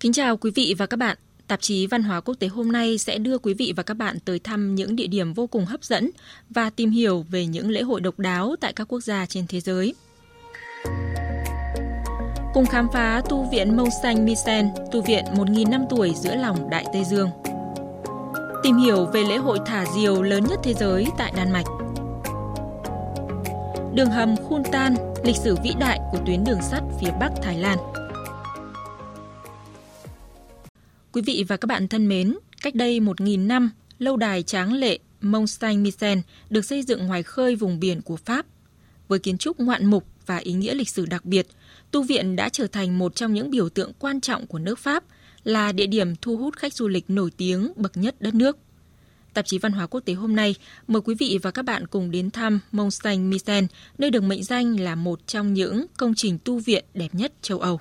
Kính chào quý vị và các bạn. Tạp chí Văn hóa Quốc tế hôm nay sẽ đưa quý vị và các bạn tới thăm những địa điểm vô cùng hấp dẫn và tìm hiểu về những lễ hội độc đáo tại các quốc gia trên thế giới. Cùng khám phá tu viện Mông Xanh Misen, tu viện 1.000 năm tuổi giữa lòng Đại Tây Dương. Tìm hiểu về lễ hội thả diều lớn nhất thế giới tại Đan Mạch. Đường hầm Khun Tan, lịch sử vĩ đại của tuyến đường sắt phía Bắc Thái Lan. Quý vị và các bạn thân mến, cách đây 1.000 năm, lâu đài tráng lệ Mont Saint-Michel được xây dựng ngoài khơi vùng biển của Pháp. Với kiến trúc ngoạn mục và ý nghĩa lịch sử đặc biệt, tu viện đã trở thành một trong những biểu tượng quan trọng của nước Pháp, là địa điểm thu hút khách du lịch nổi tiếng bậc nhất đất nước. Tạp chí Văn hóa Quốc tế hôm nay mời quý vị và các bạn cùng đến thăm Mont Saint-Michel, nơi được mệnh danh là một trong những công trình tu viện đẹp nhất châu Âu.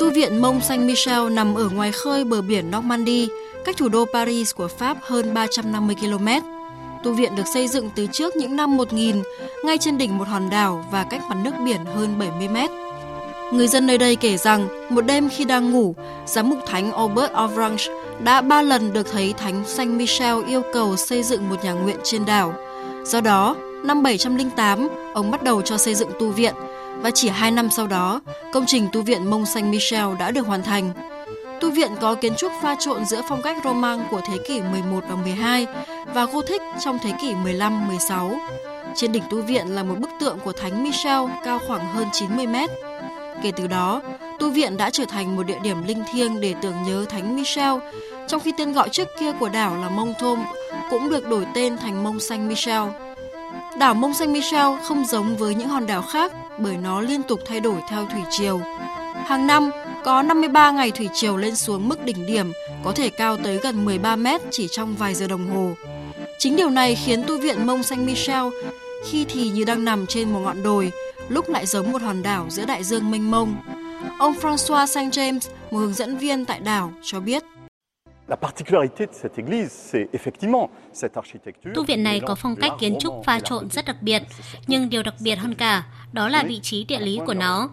Tu viện Mông Saint-Michel nằm ở ngoài khơi bờ biển Normandy, cách thủ đô Paris của Pháp hơn 350 km. Tu viện được xây dựng từ trước những năm 1000, ngay trên đỉnh một hòn đảo và cách mặt nước biển hơn 70 mét. Người dân nơi đây kể rằng, một đêm khi đang ngủ, giám mục thánh Albert Orange đã ba lần được thấy thánh Saint Michel yêu cầu xây dựng một nhà nguyện trên đảo. Do đó, năm 708, ông bắt đầu cho xây dựng tu viện và chỉ hai năm sau đó, công trình tu viện Mông Saint Michel đã được hoàn thành. Tu viện có kiến trúc pha trộn giữa phong cách Roman của thế kỷ 11 và 12 và Gothic trong thế kỷ 15-16. Trên đỉnh tu viện là một bức tượng của Thánh Michel cao khoảng hơn 90 mét. Kể từ đó, tu viện đã trở thành một địa điểm linh thiêng để tưởng nhớ Thánh Michel, trong khi tên gọi trước kia của đảo là Mông Thôm cũng được đổi tên thành Mông Saint Michel. Đảo Mông Saint Michel không giống với những hòn đảo khác bởi nó liên tục thay đổi theo thủy triều. Hàng năm, có 53 ngày thủy triều lên xuống mức đỉnh điểm, có thể cao tới gần 13 mét chỉ trong vài giờ đồng hồ. Chính điều này khiến tu viện Mông Saint Michel khi thì như đang nằm trên một ngọn đồi, lúc lại giống một hòn đảo giữa đại dương mênh mông. Ông François Saint James, một hướng dẫn viên tại đảo, cho biết. Tu viện này có phong cách kiến trúc pha trộn rất đặc biệt, nhưng điều đặc biệt hơn cả đó là vị trí địa lý của nó.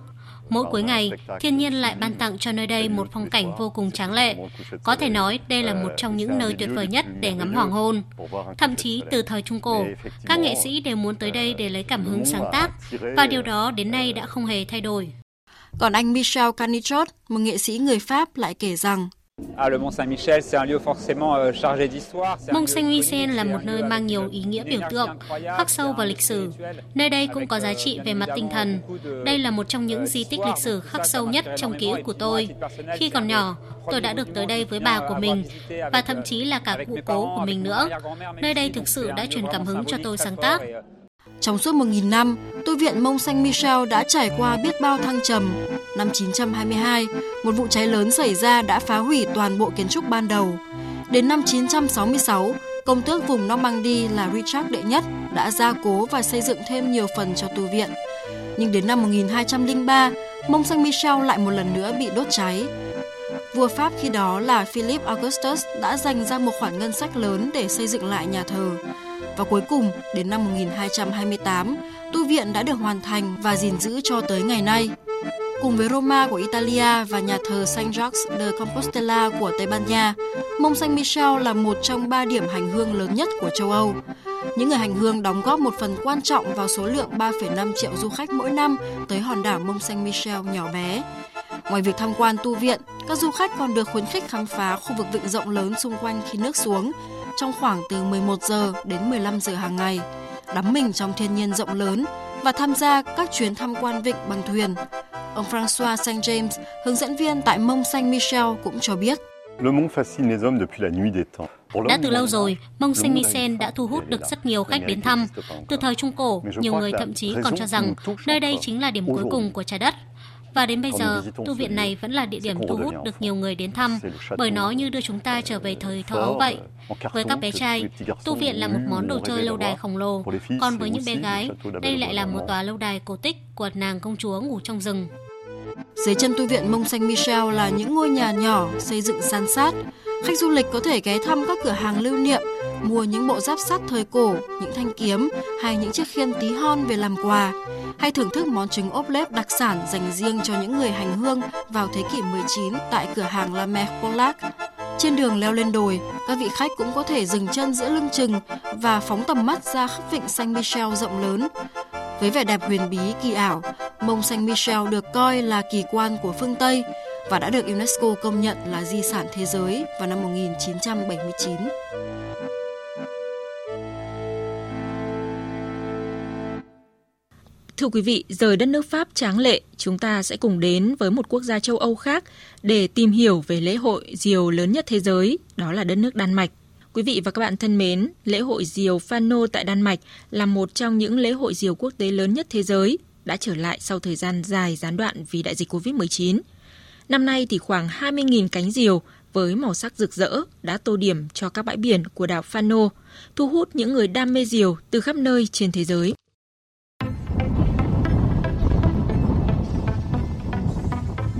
Mỗi cuối ngày, thiên nhiên lại ban tặng cho nơi đây một phong cảnh vô cùng tráng lệ. Có thể nói đây là một trong những nơi tuyệt vời nhất để ngắm hoàng hôn. Thậm chí từ thời Trung Cổ, các nghệ sĩ đều muốn tới đây để lấy cảm hứng sáng tác, và điều đó đến nay đã không hề thay đổi. Còn anh Michel Canichot, một nghệ sĩ người Pháp lại kể rằng Ah, le Mont Saint-Michel, c'est un lieu forcément euh, chargé d'histoire. Mont Saint-Michel là một nơi mang nhiều ý nghĩa biểu tượng, khắc sâu vào lịch sử. Nơi đây cũng có giá trị về mặt tinh thần. Đây là một trong những di tích lịch sử khắc sâu nhất trong ký ức của tôi. Khi còn nhỏ, tôi đã được tới đây với bà của mình và thậm chí là cả cụ cố của mình nữa. Nơi đây thực sự đã truyền cảm hứng cho tôi sáng tác. Trong suốt 1.000 năm, tu viện Mông Saint Michel đã trải qua biết bao thăng trầm. Năm 922, một vụ cháy lớn xảy ra đã phá hủy toàn bộ kiến trúc ban đầu. Đến năm 966, công tước vùng Normandy là Richard đệ nhất đã gia cố và xây dựng thêm nhiều phần cho tu viện. Nhưng đến năm 1203, Mông Saint Michel lại một lần nữa bị đốt cháy. Vua Pháp khi đó là Philip Augustus đã dành ra một khoản ngân sách lớn để xây dựng lại nhà thờ. Và cuối cùng, đến năm 1228, tu viện đã được hoàn thành và gìn giữ cho tới ngày nay. Cùng với Roma của Italia và nhà thờ Saint Jacques de Compostela của Tây Ban Nha, Mông Saint Michel là một trong ba điểm hành hương lớn nhất của châu Âu. Những người hành hương đóng góp một phần quan trọng vào số lượng 3,5 triệu du khách mỗi năm tới hòn đảo Mông Saint Michel nhỏ bé. Ngoài việc tham quan tu viện, các du khách còn được khuyến khích khám phá khu vực vịnh rộng lớn xung quanh khi nước xuống, trong khoảng từ 11 giờ đến 15 giờ hàng ngày, đắm mình trong thiên nhiên rộng lớn và tham gia các chuyến tham quan vịnh bằng thuyền. Ông François Saint James, hướng dẫn viên tại Mont Saint Michel cũng cho biết. Đã từ lâu rồi, Mont Saint Michel đã thu hút được rất nhiều khách đến thăm. Từ thời Trung Cổ, nhiều người thậm chí còn cho rằng nơi đây chính là điểm cuối cùng của trái đất. Và đến bây giờ, tu viện này vẫn là địa điểm thu hút được nhiều người đến thăm, bởi nó như đưa chúng ta trở về thời thơ ấu vậy. Với các bé trai, tu viện là một món đồ chơi lâu đài khổng lồ, còn với những bé gái, đây lại là một tòa lâu đài cổ tích của nàng công chúa ngủ trong rừng. Dưới chân tu viện Mont Saint Michel là những ngôi nhà nhỏ xây dựng san sát. Khách du lịch có thể ghé thăm các cửa hàng lưu niệm, mua những bộ giáp sắt thời cổ, những thanh kiếm hay những chiếc khiên tí hon về làm quà, hay thưởng thức món trứng ốp lép đặc sản dành riêng cho những người hành hương vào thế kỷ 19 tại cửa hàng La Mer Polac. Trên đường leo lên đồi, các vị khách cũng có thể dừng chân giữa lưng chừng và phóng tầm mắt ra khắp vịnh Saint Michel rộng lớn. Với vẻ đẹp huyền bí kỳ ảo, Mông Saint Michel được coi là kỳ quan của phương Tây và đã được UNESCO công nhận là di sản thế giới vào năm 1979. Thưa quý vị, rời đất nước Pháp tráng lệ, chúng ta sẽ cùng đến với một quốc gia châu Âu khác để tìm hiểu về lễ hội diều lớn nhất thế giới, đó là đất nước Đan Mạch. Quý vị và các bạn thân mến, lễ hội diều Fano tại Đan Mạch là một trong những lễ hội diều quốc tế lớn nhất thế giới, đã trở lại sau thời gian dài gián đoạn vì đại dịch Covid-19. Năm nay thì khoảng 20.000 cánh diều với màu sắc rực rỡ đã tô điểm cho các bãi biển của đảo Fano, thu hút những người đam mê diều từ khắp nơi trên thế giới.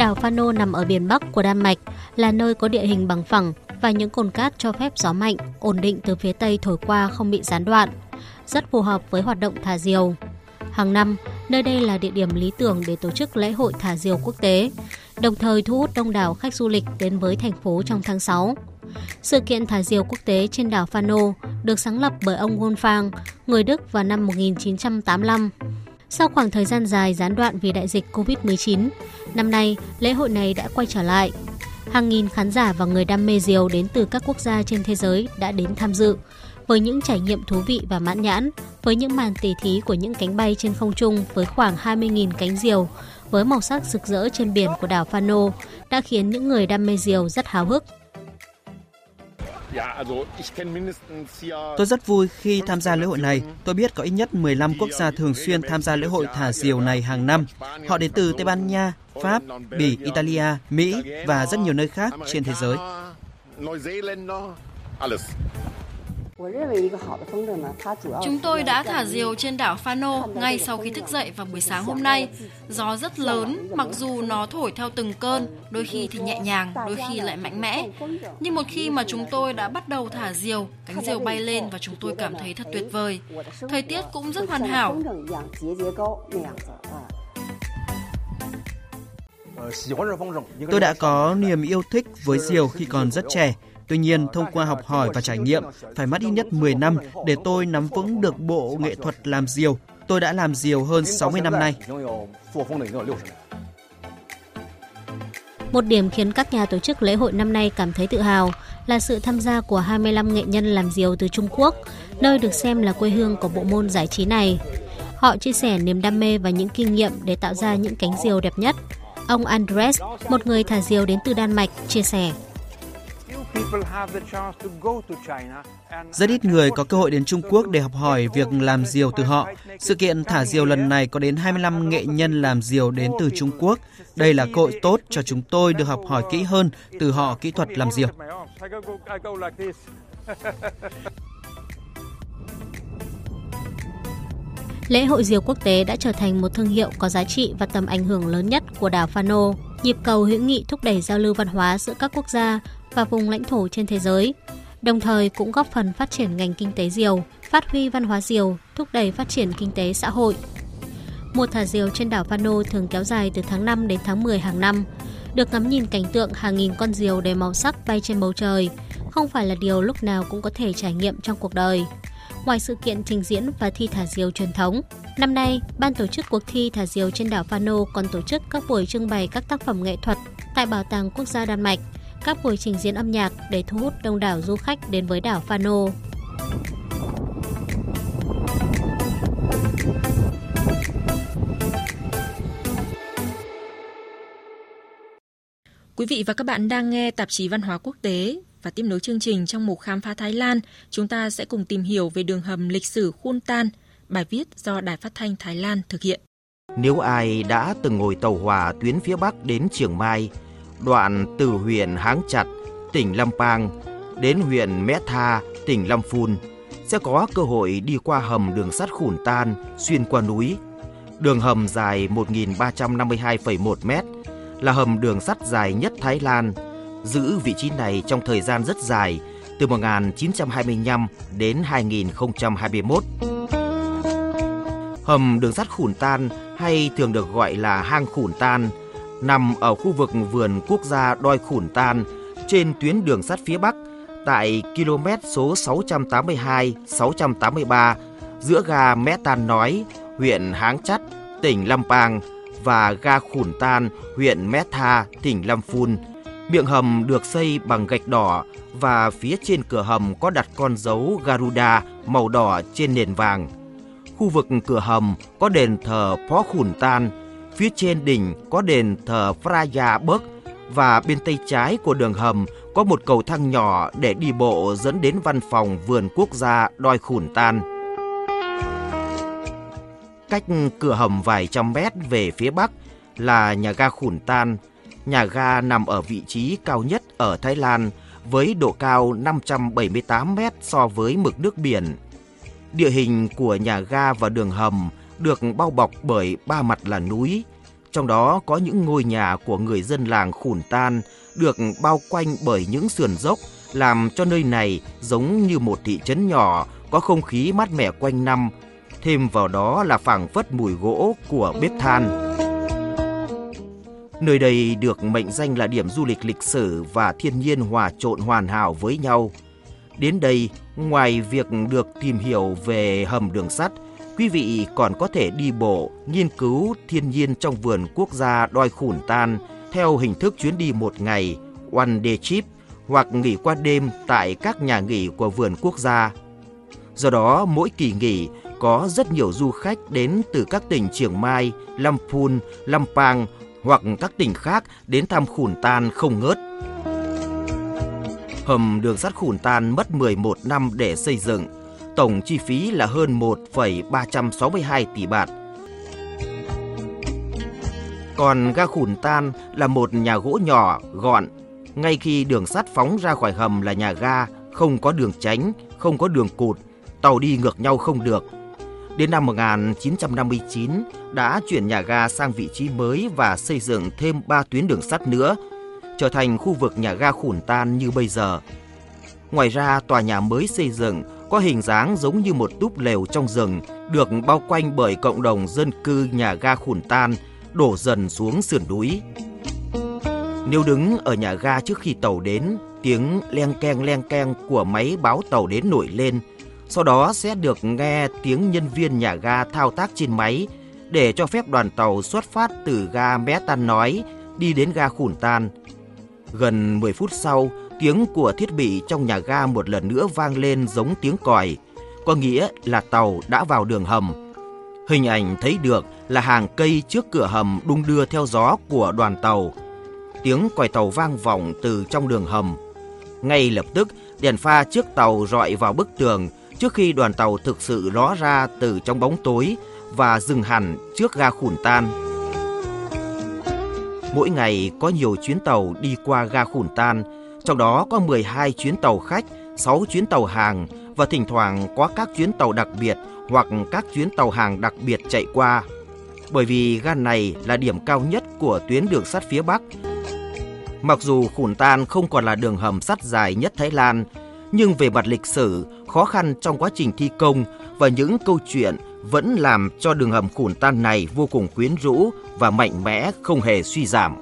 Đảo Fano nằm ở biển Bắc của Đan Mạch, là nơi có địa hình bằng phẳng và những cồn cát cho phép gió mạnh, ổn định từ phía Tây thổi qua không bị gián đoạn, rất phù hợp với hoạt động thả diều. Hàng năm, nơi đây là địa điểm lý tưởng để tổ chức lễ hội thả diều quốc tế, đồng thời thu hút đông đảo khách du lịch đến với thành phố trong tháng 6. Sự kiện thả diều quốc tế trên đảo Fano được sáng lập bởi ông Wolfgang, người Đức vào năm 1985. Sau khoảng thời gian dài gián đoạn vì đại dịch Covid-19, năm nay lễ hội này đã quay trở lại. Hàng nghìn khán giả và người đam mê diều đến từ các quốc gia trên thế giới đã đến tham dự, với những trải nghiệm thú vị và mãn nhãn, với những màn tỉ thí của những cánh bay trên không trung với khoảng 20.000 cánh diều, với màu sắc rực rỡ trên biển của đảo Fano, đã khiến những người đam mê diều rất háo hức. Tôi rất vui khi tham gia lễ hội này. Tôi biết có ít nhất 15 quốc gia thường xuyên tham gia lễ hội thả diều này hàng năm. Họ đến từ Tây Ban Nha, Pháp, Bỉ, Italia, Mỹ và rất nhiều nơi khác trên thế giới. Chúng tôi đã thả diều trên đảo Fano ngay sau khi thức dậy vào buổi sáng hôm nay. Gió rất lớn, mặc dù nó thổi theo từng cơn, đôi khi thì nhẹ nhàng, đôi khi lại mạnh mẽ. Nhưng một khi mà chúng tôi đã bắt đầu thả diều, cánh diều bay lên và chúng tôi cảm thấy thật tuyệt vời. Thời tiết cũng rất hoàn hảo. Tôi đã có niềm yêu thích với diều khi còn rất trẻ. Tuy nhiên, thông qua học hỏi và trải nghiệm, phải mất ít nhất 10 năm để tôi nắm vững được bộ nghệ thuật làm diều. Tôi đã làm diều hơn 60 năm nay. Một điểm khiến các nhà tổ chức lễ hội năm nay cảm thấy tự hào là sự tham gia của 25 nghệ nhân làm diều từ Trung Quốc, nơi được xem là quê hương của bộ môn giải trí này. Họ chia sẻ niềm đam mê và những kinh nghiệm để tạo ra những cánh diều đẹp nhất. Ông Andres, một người thả diều đến từ Đan Mạch, chia sẻ. Rất ít người có cơ hội đến Trung Quốc để học hỏi việc làm diều từ họ. Sự kiện thả diều lần này có đến 25 nghệ nhân làm diều đến từ Trung Quốc. Đây là cơ hội tốt cho chúng tôi được học hỏi kỹ hơn từ họ kỹ thuật làm diều. Lễ hội diều quốc tế đã trở thành một thương hiệu có giá trị và tầm ảnh hưởng lớn nhất của đảo Fano, nhịp cầu hữu nghị thúc đẩy giao lưu văn hóa giữa các quốc gia và vùng lãnh thổ trên thế giới, đồng thời cũng góp phần phát triển ngành kinh tế diều, phát huy văn hóa diều, thúc đẩy phát triển kinh tế xã hội. Mùa thả diều trên đảo Pano thường kéo dài từ tháng 5 đến tháng 10 hàng năm, được ngắm nhìn cảnh tượng hàng nghìn con diều đầy màu sắc bay trên bầu trời, không phải là điều lúc nào cũng có thể trải nghiệm trong cuộc đời. Ngoài sự kiện trình diễn và thi thả diều truyền thống, năm nay, ban tổ chức cuộc thi thả diều trên đảo Fano còn tổ chức các buổi trưng bày các tác phẩm nghệ thuật tại Bảo tàng Quốc gia Đan Mạch, các buổi trình diễn âm nhạc để thu hút đông đảo du khách đến với đảo Fano. Quý vị và các bạn đang nghe tạp chí Văn hóa Quốc tế và tiếp nối chương trình trong mục khám phá Thái Lan, chúng ta sẽ cùng tìm hiểu về đường hầm lịch sử Khun Tan, bài viết do Đài Phát thanh Thái Lan thực hiện. Nếu ai đã từng ngồi tàu hỏa tuyến phía Bắc đến Chiang Mai, đoạn từ huyện Háng Chặt, tỉnh Lampang đến huyện Mé Tha, tỉnh Lampun, sẽ có cơ hội đi qua hầm đường sắt Khủn Tan xuyên qua núi. Đường hầm dài 1.352,1 mét là hầm đường sắt dài nhất Thái Lan, giữ vị trí này trong thời gian rất dài từ 1925 đến 2021. Hầm đường sắt Khủn Tan hay thường được gọi là hang Khủn Tan nằm ở khu vực vườn quốc gia Đoi Khủn Tan trên tuyến đường sắt phía Bắc tại km số 682-683 giữa ga Mé Tan Nói, huyện Háng Chắt, tỉnh Lâm Pang và ga Khủn Tan, huyện Mé Tha, tỉnh Lâm Phun. Miệng hầm được xây bằng gạch đỏ và phía trên cửa hầm có đặt con dấu Garuda màu đỏ trên nền vàng. Khu vực cửa hầm có đền thờ Phó Khủn Tan, phía trên đỉnh có đền thờ Fraya Bớc và bên tay trái của đường hầm có một cầu thang nhỏ để đi bộ dẫn đến văn phòng vườn quốc gia Đoi Khủn Tan. Cách cửa hầm vài trăm mét về phía bắc là nhà ga Khủn Tan. Nhà ga nằm ở vị trí cao nhất ở Thái Lan với độ cao 578 mét so với mực nước biển. Địa hình của nhà ga và đường hầm được bao bọc bởi ba mặt là núi, trong đó có những ngôi nhà của người dân làng Khủn Tan được bao quanh bởi những sườn dốc, làm cho nơi này giống như một thị trấn nhỏ có không khí mát mẻ quanh năm. Thêm vào đó là phảng phất mùi gỗ của bếp than. Nơi đây được mệnh danh là điểm du lịch lịch sử và thiên nhiên hòa trộn hoàn hảo với nhau. Đến đây, ngoài việc được tìm hiểu về hầm đường sắt, quý vị còn có thể đi bộ, nghiên cứu thiên nhiên trong vườn quốc gia Đoi Khủn Tan theo hình thức chuyến đi một ngày, one day trip, hoặc nghỉ qua đêm tại các nhà nghỉ của vườn quốc gia. Do đó, mỗi kỳ nghỉ có rất nhiều du khách đến từ các tỉnh Chiang Mai, Lampun, Lampang hoặc các tỉnh khác đến thăm Khủn Tan không ngớt. Hầm đường sắt Khủn Tan mất 11 năm để xây dựng, tổng chi phí là hơn 1,362 tỷ bạt. Còn ga Khủn Tan là một nhà gỗ nhỏ, gọn. Ngay khi đường sắt phóng ra khỏi hầm là nhà ga, không có đường tránh, không có đường cụt, tàu đi ngược nhau không được. Đến năm 1959 đã chuyển nhà ga sang vị trí mới và xây dựng thêm 3 tuyến đường sắt nữa, trở thành khu vực nhà ga Khủn Tan như bây giờ. Ngoài ra, tòa nhà mới xây dựng có hình dáng giống như một túp lều trong rừng, được bao quanh bởi cộng đồng dân cư nhà ga Khủn Tan, đổ dần xuống sườn núi. Nếu đứng ở nhà ga trước khi tàu đến, tiếng len keng len keng của máy báo tàu đến nổi lên. Sau đó sẽ được nghe tiếng nhân viên nhà ga thao tác trên máy để cho phép đoàn tàu xuất phát từ ga Mé Tan Nói đi đến ga Khủn Tan. Gần 10 phút sau, tiếng của thiết bị trong nhà ga một lần nữa vang lên giống tiếng còi, có nghĩa là tàu đã vào đường hầm. Hình ảnh thấy được là hàng cây trước cửa hầm đung đưa theo gió của đoàn tàu. Tiếng còi tàu vang vọng từ trong đường hầm. Ngay lập tức, đèn pha trước tàu rọi vào bức tường trước khi đoàn tàu thực sự ló ra từ trong bóng tối và dừng hẳn trước ga Khủn Tan. Mỗi ngày có nhiều chuyến tàu đi qua ga Khủn Tan, trong đó có 12 chuyến tàu khách, 6 chuyến tàu hàng và thỉnh thoảng có các chuyến tàu đặc biệt hoặc các chuyến tàu hàng đặc biệt chạy qua. Bởi vì ga này là điểm cao nhất của tuyến đường sắt phía Bắc. Mặc dù Khủn Tan không còn là đường hầm sắt dài nhất Thái Lan, nhưng về mặt lịch sử, khó khăn trong quá trình thi công và những câu chuyện vẫn làm cho đường hầm Khủn Tan này vô cùng quyến rũ và mạnh mẽ không hề suy giảm.